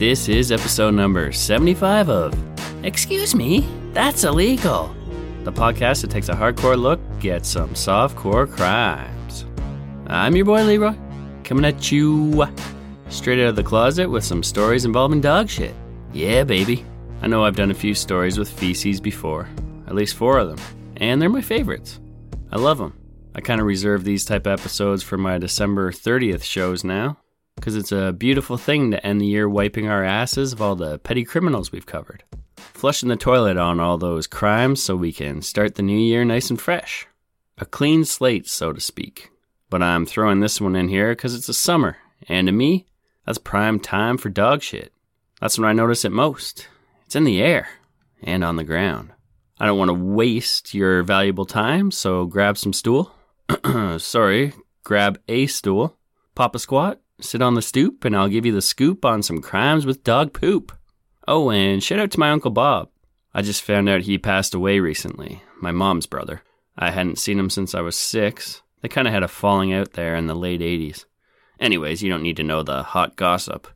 This is episode number 75 of Excuse Me, That's Illegal. The podcast that takes a hardcore look at some softcore crimes. I'm your boy Leroy, coming at you straight out of the closet with some stories involving dog shit. Yeah, baby. I know I've done a few stories with feces before, at least four of them, and they're my favorites. I love them. I kind of reserve these type episodes for my December 30th shows now, because it's a beautiful thing to end the year wiping our asses of all the petty criminals we've covered. Flushing the toilet on all those crimes so we can start the new year nice and fresh. A clean slate, so to speak. But I'm throwing this one in here because it's a summer, and to me, that's prime time for dog shit. That's when I notice it most. It's in the air and on the ground. I don't want to waste your valuable time, so grab some stool. Sorry, grab a stool, pop a squat, sit on the stoop, and I'll give you the scoop on some crimes with dog poop. Oh, and shout out to my Uncle Bob. I just found out he passed away recently, my mom's brother. I hadn't seen him since I was six. They kind of had a falling out there in the late 80s. Anyways, you don't need to know the hot gossip.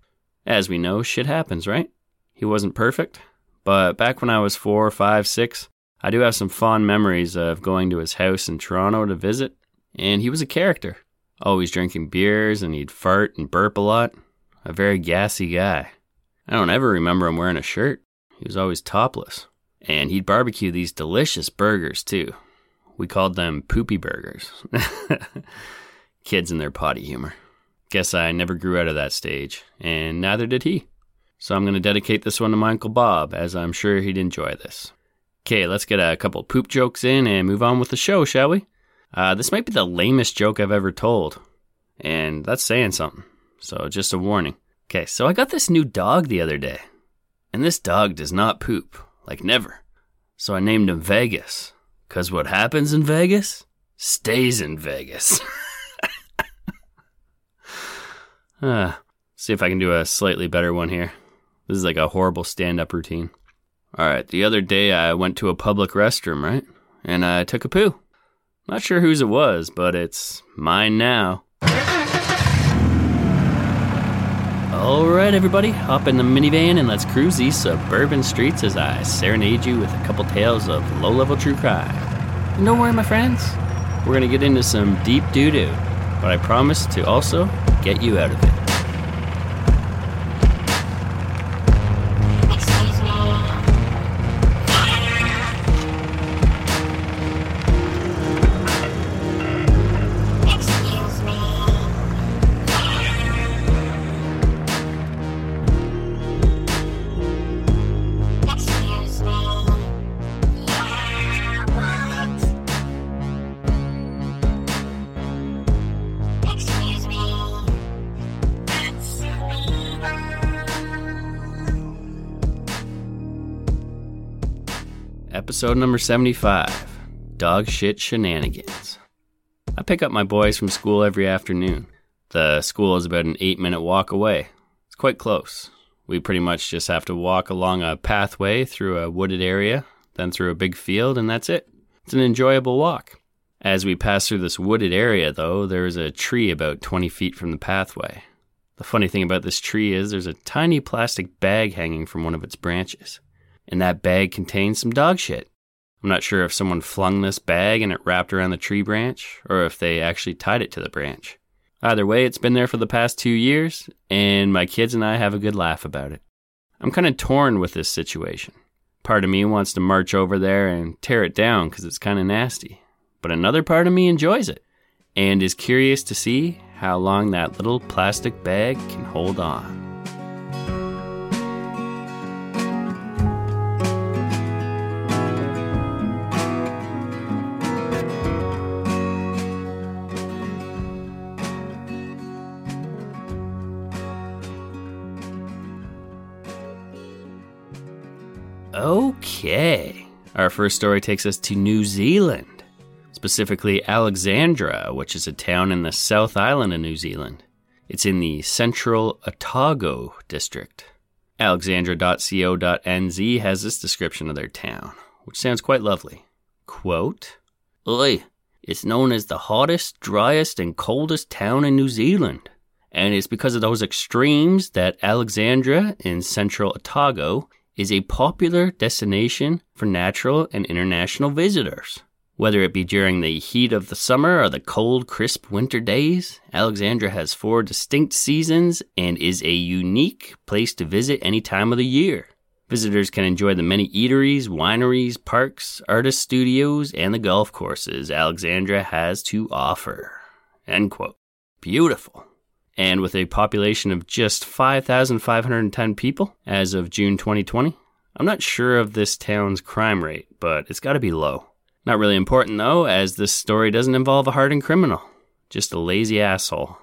As we know, shit happens, right? He wasn't perfect, but back when I was four, five, six, I do have some fond memories of going to his house in Toronto to visit, and he was a character. Always drinking beers, and he'd fart and burp a lot. A very gassy guy. I don't ever remember him wearing a shirt. He was always topless. And he'd barbecue these delicious burgers, too. We called them poopy burgers. Kids and their potty humor. Guess I never grew out of that stage, and neither did he. So I'm going to dedicate this one to my Uncle Bob, as I'm sure he'd enjoy this. Okay, let's get a couple poop jokes in and move on with the show, shall we? Uh, this might be the lamest joke I've ever told, and that's saying something. So just a warning. Okay, so I got this new dog the other day, and this dog does not poop, like never. So I named him Vegas, because what happens in Vegas stays in Vegas. uh, see if I can do a slightly better one here. This is like a horrible stand up routine. All right, the other day I went to a public restroom, right? And I took a poo. Not sure whose it was, but it's mine now. All right, everybody, hop in the minivan and let's cruise these suburban streets as I serenade you with a couple tales of low level true crime. And don't worry, my friends, we're gonna get into some deep doo doo, but I promise to also get you out of it. Episode number 75 Dog Shit Shenanigans. I pick up my boys from school every afternoon. The school is about an eight minute walk away. It's quite close. We pretty much just have to walk along a pathway through a wooded area, then through a big field, and that's it. It's an enjoyable walk. As we pass through this wooded area, though, there is a tree about 20 feet from the pathway. The funny thing about this tree is there's a tiny plastic bag hanging from one of its branches, and that bag contains some dog shit. I'm not sure if someone flung this bag and it wrapped around the tree branch, or if they actually tied it to the branch. Either way, it's been there for the past two years, and my kids and I have a good laugh about it. I'm kind of torn with this situation. Part of me wants to march over there and tear it down because it's kind of nasty but another part of me enjoys it and is curious to see how long that little plastic bag can hold on. Our first story takes us to New Zealand specifically Alexandra, which is a town in the South Island of New Zealand. It's in the Central Otago district. Alexandra.co.nz has this description of their town, which sounds quite lovely. Quote, Oi, it's known as the hottest, driest, and coldest town in New Zealand. And it's because of those extremes that Alexandra in central Otago is a popular destination for natural and international visitors. Whether it be during the heat of the summer or the cold, crisp winter days, Alexandra has four distinct seasons and is a unique place to visit any time of the year. Visitors can enjoy the many eateries, wineries, parks, artist studios, and the golf courses Alexandra has to offer. End quote. Beautiful. And with a population of just 5,510 people as of June 2020, I'm not sure of this town's crime rate, but it's got to be low. Not really important though, as this story doesn't involve a hardened criminal, just a lazy asshole.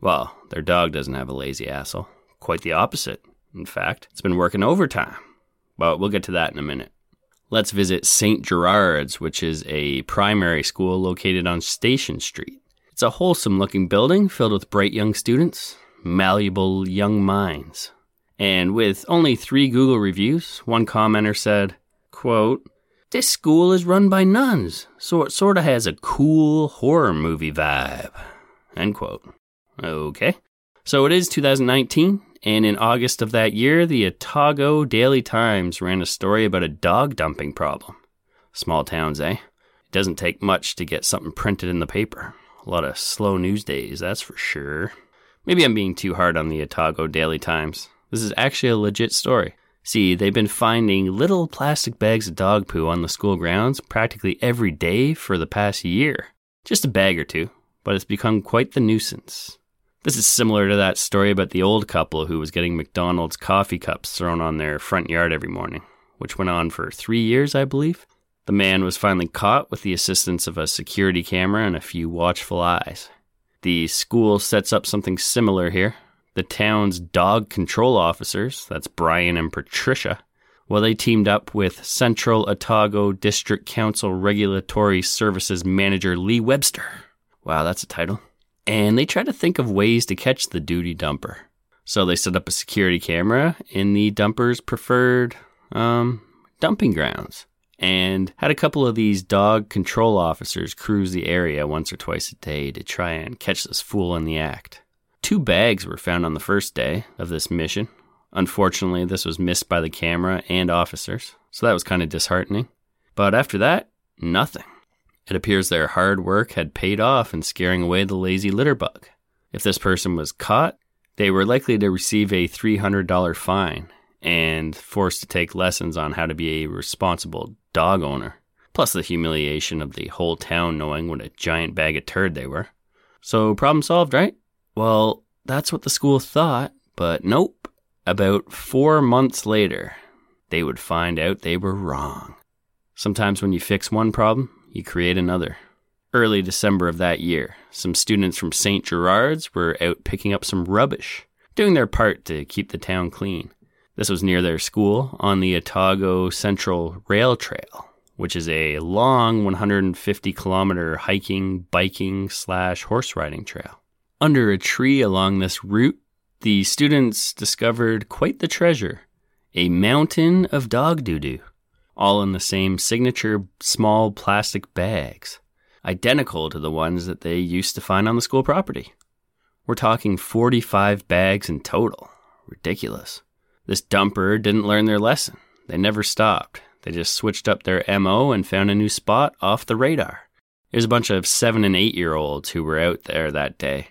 Well, their dog doesn't have a lazy asshole. Quite the opposite. In fact, it's been working overtime. But we'll get to that in a minute. Let's visit St. Gerard's, which is a primary school located on Station Street. It's a wholesome looking building filled with bright young students, malleable young minds. And with only three Google reviews, one commenter said, quote, this school is run by nuns, so it sort of has a cool horror movie vibe. End quote. Okay. So it is 2019, and in August of that year, the Otago Daily Times ran a story about a dog dumping problem. Small towns, eh? It doesn't take much to get something printed in the paper. A lot of slow news days, that's for sure. Maybe I'm being too hard on the Otago Daily Times. This is actually a legit story. See, they've been finding little plastic bags of dog poo on the school grounds practically every day for the past year. Just a bag or two, but it's become quite the nuisance. This is similar to that story about the old couple who was getting McDonald's coffee cups thrown on their front yard every morning, which went on for three years, I believe. The man was finally caught with the assistance of a security camera and a few watchful eyes. The school sets up something similar here, the town's dog control officers, that's Brian and Patricia, well, they teamed up with Central Otago District Council Regulatory Services Manager Lee Webster. Wow, that's a title. And they tried to think of ways to catch the duty dumper. So they set up a security camera in the dumper's preferred um, dumping grounds and had a couple of these dog control officers cruise the area once or twice a day to try and catch this fool in the act. Two bags were found on the first day of this mission. Unfortunately, this was missed by the camera and officers, so that was kind of disheartening. But after that, nothing. It appears their hard work had paid off in scaring away the lazy litter bug. If this person was caught, they were likely to receive a $300 fine and forced to take lessons on how to be a responsible dog owner, plus the humiliation of the whole town knowing what a giant bag of turd they were. So, problem solved, right? Well, that's what the school thought, but nope. About four months later, they would find out they were wrong. Sometimes when you fix one problem, you create another. Early December of that year, some students from St. Gerard's were out picking up some rubbish, doing their part to keep the town clean. This was near their school on the Otago Central Rail Trail. which is a long 150 kilometer hiking, biking, slash horse riding trail. Under a tree along this route, the students discovered quite the treasure a mountain of dog doo doo, all in the same signature small plastic bags, identical to the ones that they used to find on the school property. We're talking 45 bags in total. Ridiculous. This dumper didn't learn their lesson. They never stopped. They just switched up their MO and found a new spot off the radar. There's a bunch of seven and eight year olds who were out there that day.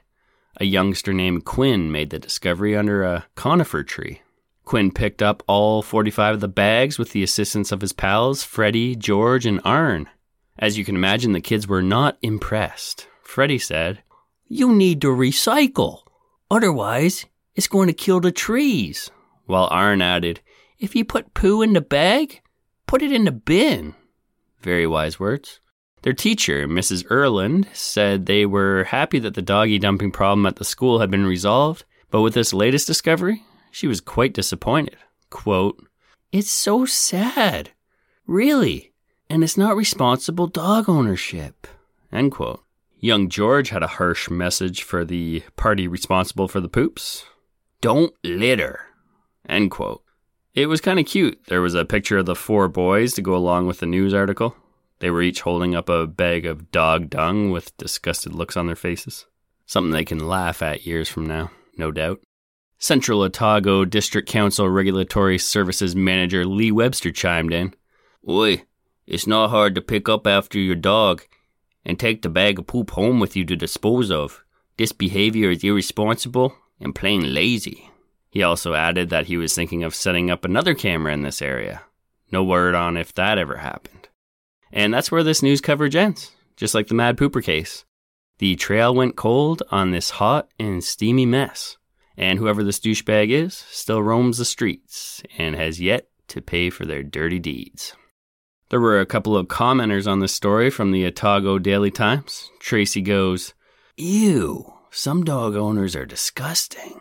A youngster named Quinn made the discovery under a conifer tree. Quinn picked up all 45 of the bags with the assistance of his pals, Freddie, George, and Arn. As you can imagine, the kids were not impressed. Freddie said, You need to recycle. Otherwise, it's going to kill the trees. While Arn added, If you put poo in the bag, put it in the bin. Very wise words. Their teacher, Mrs. Erland, said they were happy that the doggy dumping problem at the school had been resolved, but with this latest discovery, she was quite disappointed. Quote, It's so sad. Really. And it's not responsible dog ownership. End quote. Young George had a harsh message for the party responsible for the poops. Don't litter. End quote. It was kind of cute. There was a picture of the four boys to go along with the news article. They were each holding up a bag of dog dung with disgusted looks on their faces. Something they can laugh at years from now, no doubt. Central Otago District Council Regulatory Services Manager Lee Webster chimed in. Oi, it's not hard to pick up after your dog and take the bag of poop home with you to dispose of. This behavior is irresponsible and plain lazy. He also added that he was thinking of setting up another camera in this area. No word on if that ever happened. And that's where this news coverage ends, just like the Mad Pooper case. The trail went cold on this hot and steamy mess and whoever this douchebag is still roams the streets and has yet to pay for their dirty deeds. There were a couple of commenters on this story from the Otago Daily Times. Tracy goes, Ew, some dog owners are disgusting.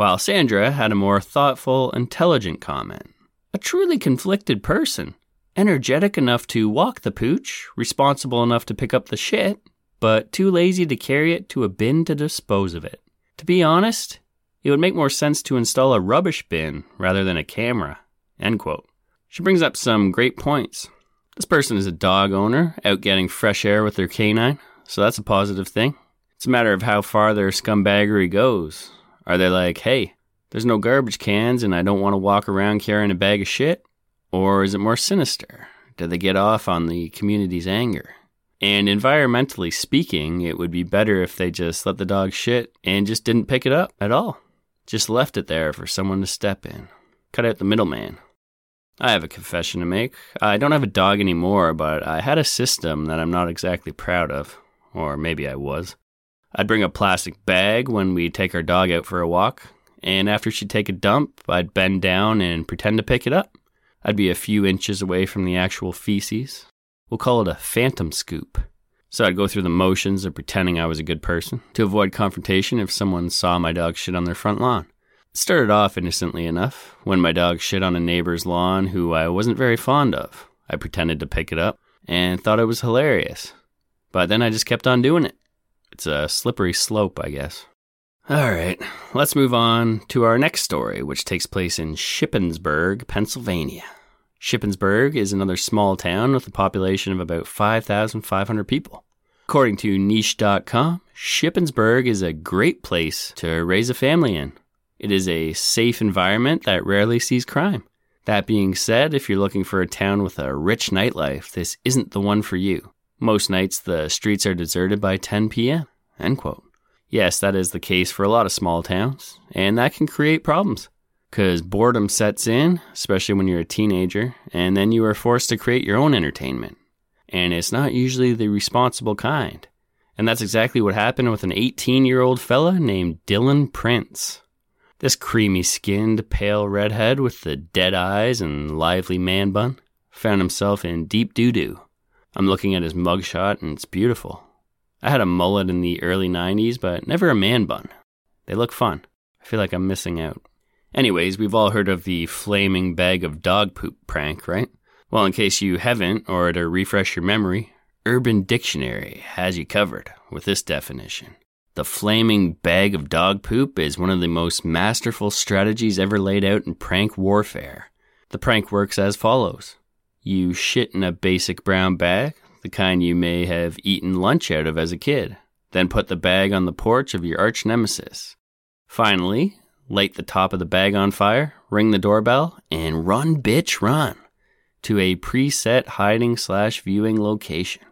While Sandra had a more thoughtful, intelligent comment. A truly conflicted person, energetic enough to walk the pooch, responsible enough to pick up the shit, but too lazy to carry it to a bin to dispose of it. To be honest, it would make more sense to install a rubbish bin rather than a camera. End quote. She brings up some great points. This person is a dog owner out getting fresh air with their canine, so that's a positive thing. It's a matter of how far their scumbaggery goes. Are they like, hey, there's no garbage cans and I don't want to walk around carrying a bag of shit? Or is it more sinister? Do they get off on the community's anger? And environmentally speaking, it would be better if they just let the dog shit and just didn't pick it up at all. Just left it there for someone to step in. Cut out the middleman. I have a confession to make. I don't have a dog anymore, but I had a system that I'm not exactly proud of. Or maybe I was. I'd bring a plastic bag when we take our dog out for a walk, and after she'd take a dump, I'd bend down and pretend to pick it up. I'd be a few inches away from the actual feces. We'll call it a phantom scoop. So I'd go through the motions of pretending I was a good person to avoid confrontation if someone saw my dog shit on their front lawn. It started off innocently enough when my dog shit on a neighbor's lawn who I wasn't very fond of. I pretended to pick it up and thought it was hilarious. But then I just kept on doing it. It's a slippery slope, I guess. All right, let's move on to our next story, which takes place in Shippensburg, Pennsylvania. Shippensburg is another small town with a population of about 5,500 people. According to niche.com, Shippensburg is a great place to raise a family in. It is a safe environment that rarely sees crime. That being said, if you're looking for a town with a rich nightlife, this isn't the one for you. Most nights the streets are deserted by 10 p.m. End quote. Yes, that is the case for a lot of small towns, and that can create problems because boredom sets in, especially when you're a teenager, and then you are forced to create your own entertainment. And it's not usually the responsible kind. And that's exactly what happened with an 18 year old fella named Dylan Prince. This creamy skinned, pale redhead with the dead eyes and lively man bun found himself in deep doo doo. I'm looking at his mugshot and it's beautiful. I had a mullet in the early 90s, but never a man bun. They look fun. I feel like I'm missing out. Anyways, we've all heard of the flaming bag of dog poop prank, right? Well, in case you haven't, or to refresh your memory, Urban Dictionary has you covered with this definition. The flaming bag of dog poop is one of the most masterful strategies ever laid out in prank warfare. The prank works as follows You shit in a basic brown bag, the kind you may have eaten lunch out of as a kid, then put the bag on the porch of your arch nemesis. Finally, light the top of the bag on fire, ring the doorbell, and run, bitch, run to a preset hiding slash viewing location.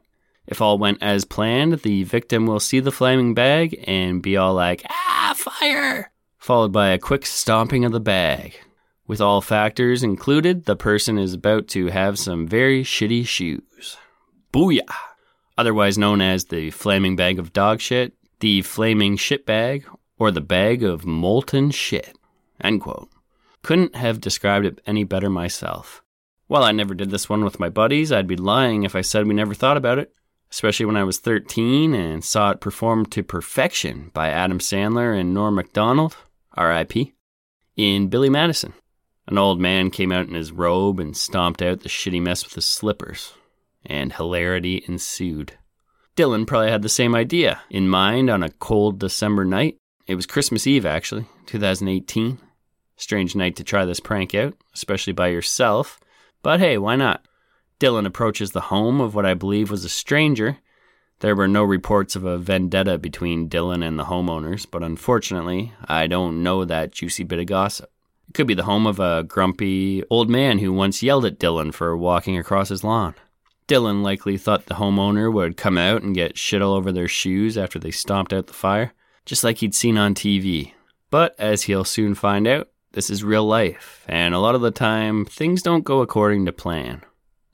If all went as planned, the victim will see the flaming bag and be all like, ah, fire! Followed by a quick stomping of the bag. With all factors included, the person is about to have some very shitty shoes. Booyah! Otherwise known as the flaming bag of dog shit, the flaming shit bag, or the bag of molten shit. End quote. Couldn't have described it any better myself. While I never did this one with my buddies, I'd be lying if I said we never thought about it especially when I was 13 and saw it performed to perfection by Adam Sandler and Norm MacDonald, RIP, in Billy Madison. An old man came out in his robe and stomped out the shitty mess with his slippers, and hilarity ensued. Dylan probably had the same idea in mind on a cold December night. It was Christmas Eve, actually, 2018. Strange night to try this prank out, especially by yourself. But hey, why not? Dylan approaches the home of what I believe was a stranger. There were no reports of a vendetta between Dylan and the homeowners, but unfortunately, I don't know that juicy bit of gossip. It could be the home of a grumpy old man who once yelled at Dylan for walking across his lawn. Dylan likely thought the homeowner would come out and get shit all over their shoes after they stomped out the fire, just like he'd seen on TV. But as he'll soon find out, this is real life, and a lot of the time, things don't go according to plan.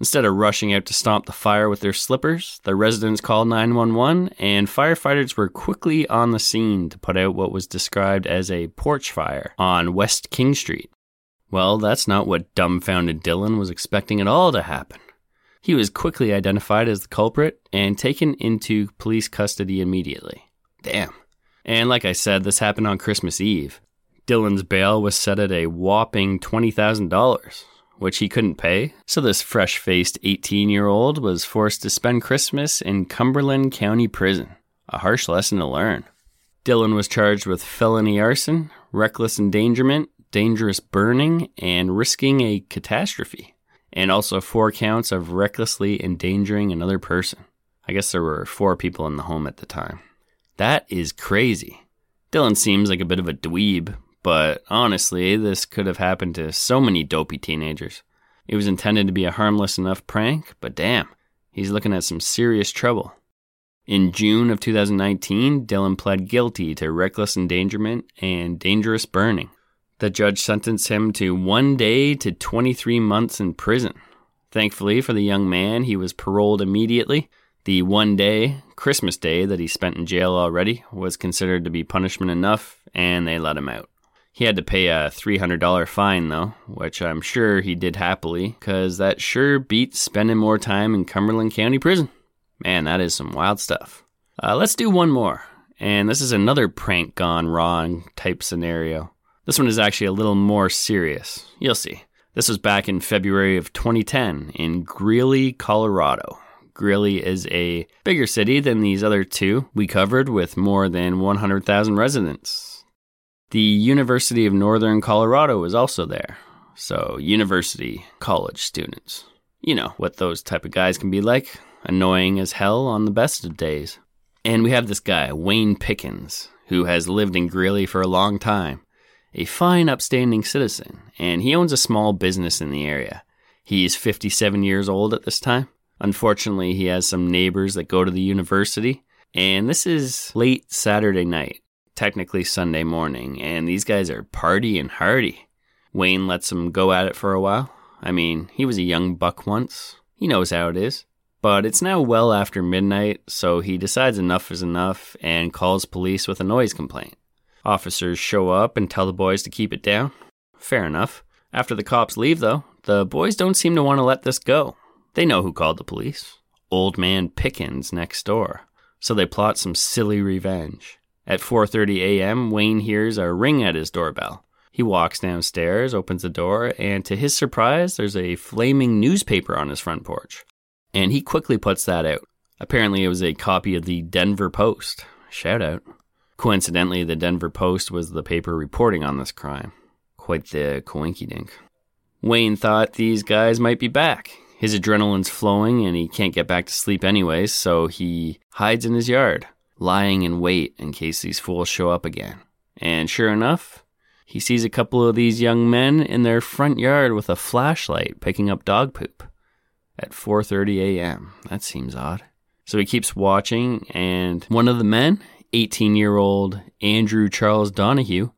Instead of rushing out to stomp the fire with their slippers, the residents called 911 and firefighters were quickly on the scene to put out what was described as a porch fire on West King Street. Well, that's not what dumbfounded Dylan was expecting at all to happen. He was quickly identified as the culprit and taken into police custody immediately. Damn. And like I said, this happened on Christmas Eve. Dylan's bail was set at a whopping $20,000, which he couldn't pay. So this fresh faced 18 year old was forced to spend Christmas in Cumberland County Prison. A harsh lesson to learn. Dylan was charged with felony arson, reckless endangerment, dangerous burning, and risking a catastrophe, and also four counts of recklessly endangering another person. I guess there were four people in the home at the time. That is crazy. Dylan seems like a bit of a dweeb, but honestly, this could have happened to so many dopey teenagers. It was intended to be a harmless enough prank, but damn, he's looking at some serious trouble. In June of 2019, Dylan pled guilty to reckless endangerment and dangerous burning. The judge sentenced him to one day to 23 months in prison. Thankfully for the young man, he was paroled immediately. The one day, Christmas Day, that he spent in jail already was considered to be punishment enough, and they let him out. He had to pay a $300 fine, though, which I'm sure he did happily, because that sure beats spending more time in Cumberland County Prison. Man, that is some wild stuff. Uh, let's do one more. And this is another prank gone wrong type scenario. This one is actually a little more serious. You'll see. This was back in February of 2010 in Greeley, Colorado. Greeley is a bigger city than these other two we covered with more than 100,000 residents. The University of Northern Colorado is also there. So, university, college students. You know what those type of guys can be like. Annoying as hell on the best of days. And we have this guy, Wayne Pickens, who has lived in Greeley for a long time. A fine, upstanding citizen, and he owns a small business in the area. He's 57 years old at this time. Unfortunately, he has some neighbors that go to the university, and this is late Saturday night technically Sunday morning, and these guys are party and hardy. Wayne lets them go at it for a while. I mean, he was a young buck once. He knows how it is. But it's now well after midnight, so he decides enough is enough and calls police with a noise complaint. Officers show up and tell the boys to keep it down. Fair enough. After the cops leave, though, the boys don't seem to want to let this go. They know who called the police Old Man Pickens next door. So they plot some silly revenge. At 4:30 a.m., Wayne hears a ring at his doorbell. He walks downstairs, opens the door, and to his surprise, there's a flaming newspaper on his front porch. And he quickly puts that out. Apparently, it was a copy of the Denver Post. Shout out. Coincidentally, the Denver Post was the paper reporting on this crime. Quite the coinkydink. Wayne thought these guys might be back. His adrenaline's flowing and he can't get back to sleep anyways, so he hides in his yard, lying in wait in case these fools show up again. And sure enough, he sees a couple of these young men in their front yard with a flashlight picking up dog poop at 4:30 a.m. That seems odd. So he keeps watching and one of the men, 18-year-old Andrew Charles Donahue,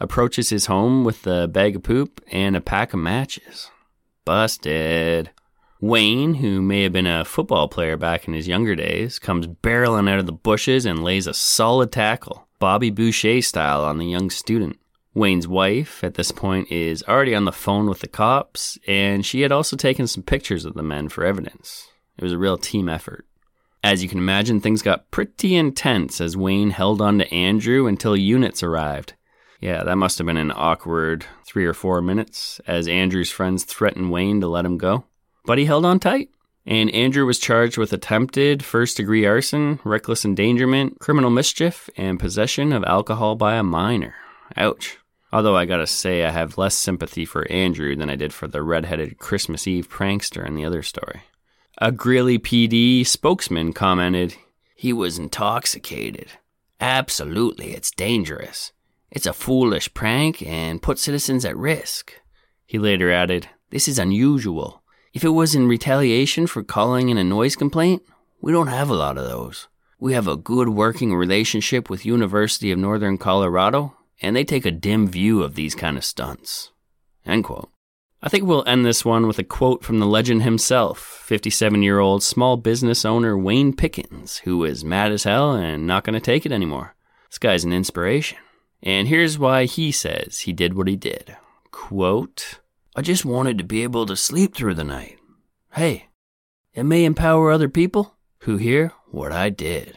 approaches his home with a bag of poop and a pack of matches. Busted. Wayne, who may have been a football player back in his younger days, comes barreling out of the bushes and lays a solid tackle, Bobby Boucher style, on the young student. Wayne's wife, at this point, is already on the phone with the cops, and she had also taken some pictures of the men for evidence. It was a real team effort. As you can imagine, things got pretty intense as Wayne held on to Andrew until units arrived. Yeah, that must have been an awkward three or four minutes as Andrew's friends threatened Wayne to let him go. But he held on tight. And Andrew was charged with attempted first degree arson, reckless endangerment, criminal mischief, and possession of alcohol by a minor. Ouch. Although I gotta say, I have less sympathy for Andrew than I did for the redheaded Christmas Eve prankster in the other story. A Greeley PD spokesman commented, He was intoxicated. Absolutely, it's dangerous. It's a foolish prank and puts citizens at risk. He later added, This is unusual. If it was in retaliation for calling in a noise complaint, we don't have a lot of those. We have a good working relationship with University of Northern Colorado and they take a dim view of these kind of stunts. End quote. I think we'll end this one with a quote from the legend himself, 57 year old small business owner Wayne Pickens, who is mad as hell and not going to take it anymore. This guy's an inspiration. And here's why he says he did what he did. Quote, I just wanted to be able to sleep through the night. Hey, it may empower other people who hear what I did.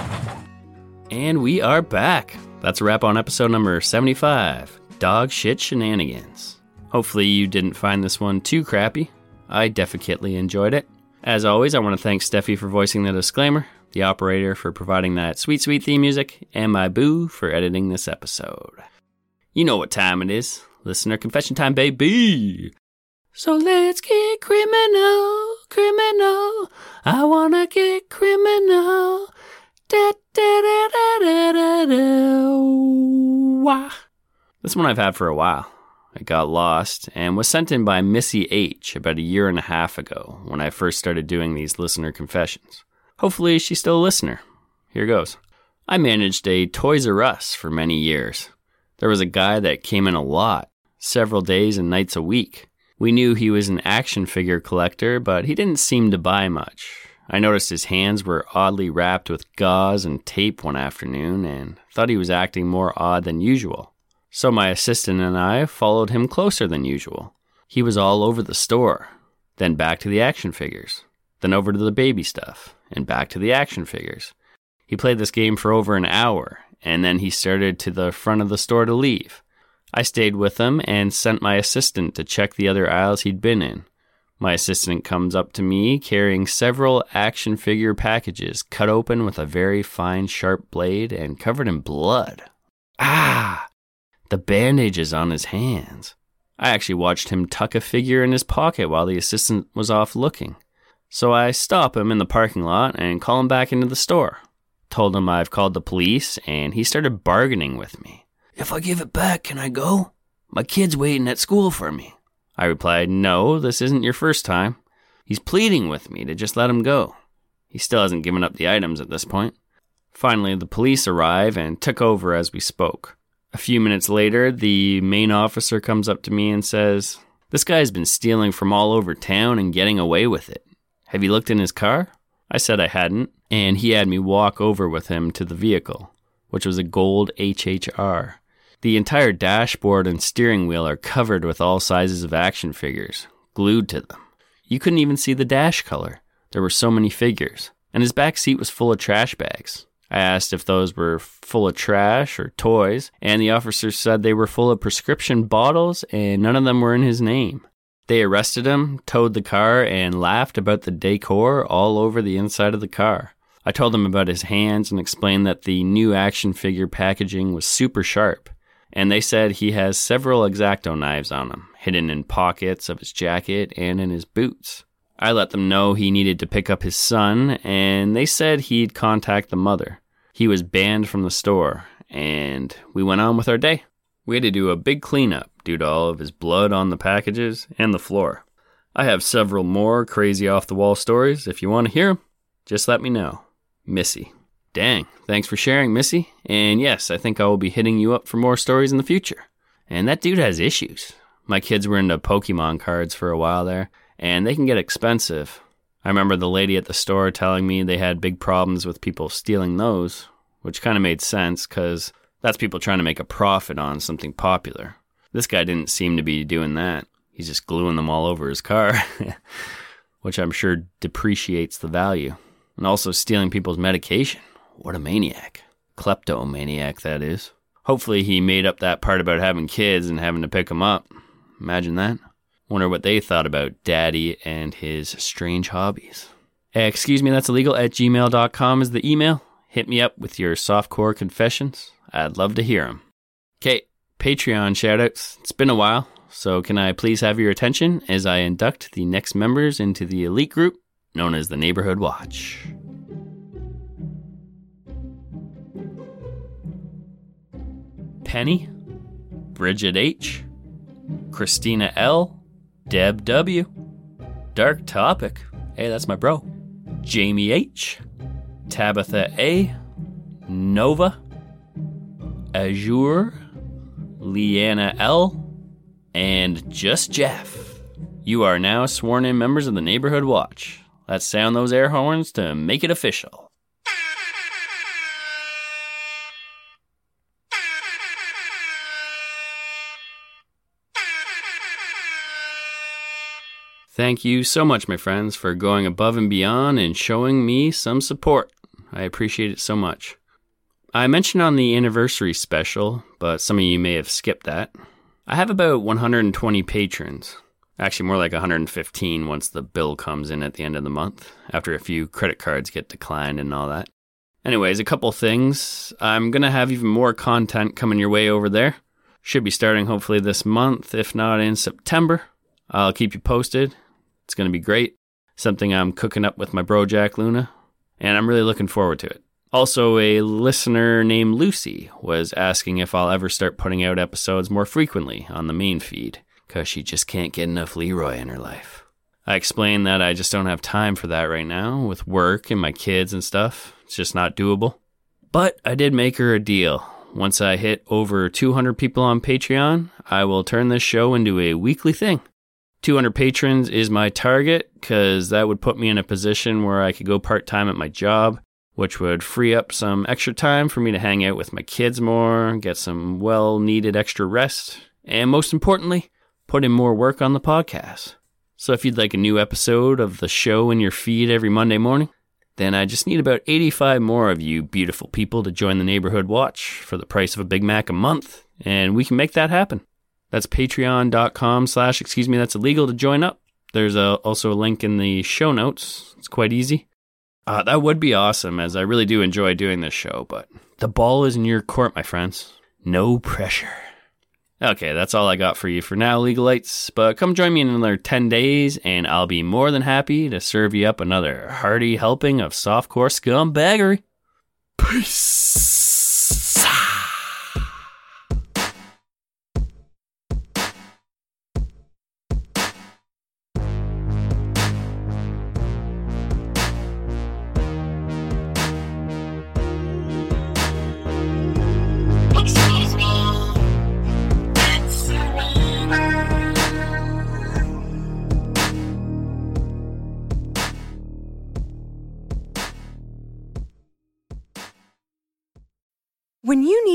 And we are back. That's a wrap on episode number 75 Dog Shit Shenanigans. Hopefully, you didn't find this one too crappy. I definitely enjoyed it. As always, I want to thank Steffi for voicing the disclaimer, the operator for providing that sweet, sweet theme music, and my boo for editing this episode. You know what time it is. Listener confession time, baby. So let's get criminal, criminal. I wanna get criminal. Da, This one I've had for a while. It got lost and was sent in by Missy H about a year and a half ago when I first started doing these listener confessions. Hopefully, she's still a listener. Here goes. I managed a Toys R Us for many years. There was a guy that came in a lot, several days and nights a week. We knew he was an action figure collector, but he didn't seem to buy much. I noticed his hands were oddly wrapped with gauze and tape one afternoon and thought he was acting more odd than usual. So my assistant and I followed him closer than usual. He was all over the store, then back to the action figures, then over to the baby stuff, and back to the action figures. He played this game for over an hour, and then he started to the front of the store to leave. I stayed with him and sent my assistant to check the other aisles he'd been in. My assistant comes up to me carrying several action figure packages cut open with a very fine, sharp blade and covered in blood. Ah! The bandages on his hands. I actually watched him tuck a figure in his pocket while the assistant was off looking. So I stop him in the parking lot and call him back into the store. Told him I've called the police, and he started bargaining with me. If I give it back, can I go? My kid's waiting at school for me. I replied, No, this isn't your first time. He's pleading with me to just let him go. He still hasn't given up the items at this point. Finally, the police arrive and took over as we spoke. A few minutes later, the main officer comes up to me and says, This guy's been stealing from all over town and getting away with it. Have you looked in his car? I said I hadn't, and he had me walk over with him to the vehicle, which was a gold HHR. The entire dashboard and steering wheel are covered with all sizes of action figures, glued to them. You couldn't even see the dash color. There were so many figures. And his back seat was full of trash bags. I asked if those were full of trash or toys, and the officer said they were full of prescription bottles and none of them were in his name. They arrested him, towed the car, and laughed about the decor all over the inside of the car. I told them about his hands and explained that the new action figure packaging was super sharp and they said he has several X-Acto knives on him, hidden in pockets of his jacket and in his boots. I let them know he needed to pick up his son, and they said he'd contact the mother. He was banned from the store, and we went on with our day. We had to do a big cleanup due to all of his blood on the packages and the floor. I have several more crazy off the wall stories. If you want to hear them, just let me know. Missy. Dang, thanks for sharing, Missy. And yes, I think I will be hitting you up for more stories in the future. And that dude has issues. My kids were into Pokemon cards for a while there, and they can get expensive. I remember the lady at the store telling me they had big problems with people stealing those, which kind of made sense because that's people trying to make a profit on something popular. This guy didn't seem to be doing that. He's just gluing them all over his car, which I'm sure depreciates the value. And also stealing people's medication. What a maniac. Kleptomaniac, that is. Hopefully, he made up that part about having kids and having to pick them up. Imagine that. Wonder what they thought about daddy and his strange hobbies. Eh, excuse me, that's illegal at gmail.com is the email. Hit me up with your softcore confessions. I'd love to hear them. Okay, Patreon shoutouts. It's been a while, so can I please have your attention as I induct the next members into the elite group known as the Neighborhood Watch? Penny, Bridget H, Christina L, Deb W, Dark Topic, hey, that's my bro, Jamie H, Tabitha A, Nova, Azure, Leanna L, and Just Jeff. You are now sworn in members of the Neighborhood Watch. Let's sound those air horns to make it official. Thank you so much, my friends, for going above and beyond and showing me some support. I appreciate it so much. I mentioned on the anniversary special, but some of you may have skipped that. I have about 120 patrons. Actually, more like 115 once the bill comes in at the end of the month, after a few credit cards get declined and all that. Anyways, a couple things. I'm going to have even more content coming your way over there. Should be starting hopefully this month, if not in September. I'll keep you posted. It's going to be great. Something I'm cooking up with my bro Jack Luna, and I'm really looking forward to it. Also, a listener named Lucy was asking if I'll ever start putting out episodes more frequently on the main feed, because she just can't get enough Leroy in her life. I explained that I just don't have time for that right now with work and my kids and stuff. It's just not doable. But I did make her a deal. Once I hit over 200 people on Patreon, I will turn this show into a weekly thing. 200 patrons is my target because that would put me in a position where I could go part time at my job, which would free up some extra time for me to hang out with my kids more, get some well needed extra rest, and most importantly, put in more work on the podcast. So if you'd like a new episode of the show in your feed every Monday morning, then I just need about 85 more of you beautiful people to join the neighborhood watch for the price of a Big Mac a month, and we can make that happen. That's patreon.com slash excuse me, that's illegal to join up. There's a, also a link in the show notes. It's quite easy. Uh, that would be awesome, as I really do enjoy doing this show, but the ball is in your court, my friends. No pressure. Okay, that's all I got for you for now, Legalites. But come join me in another 10 days, and I'll be more than happy to serve you up another hearty helping of softcore scumbaggery. Peace.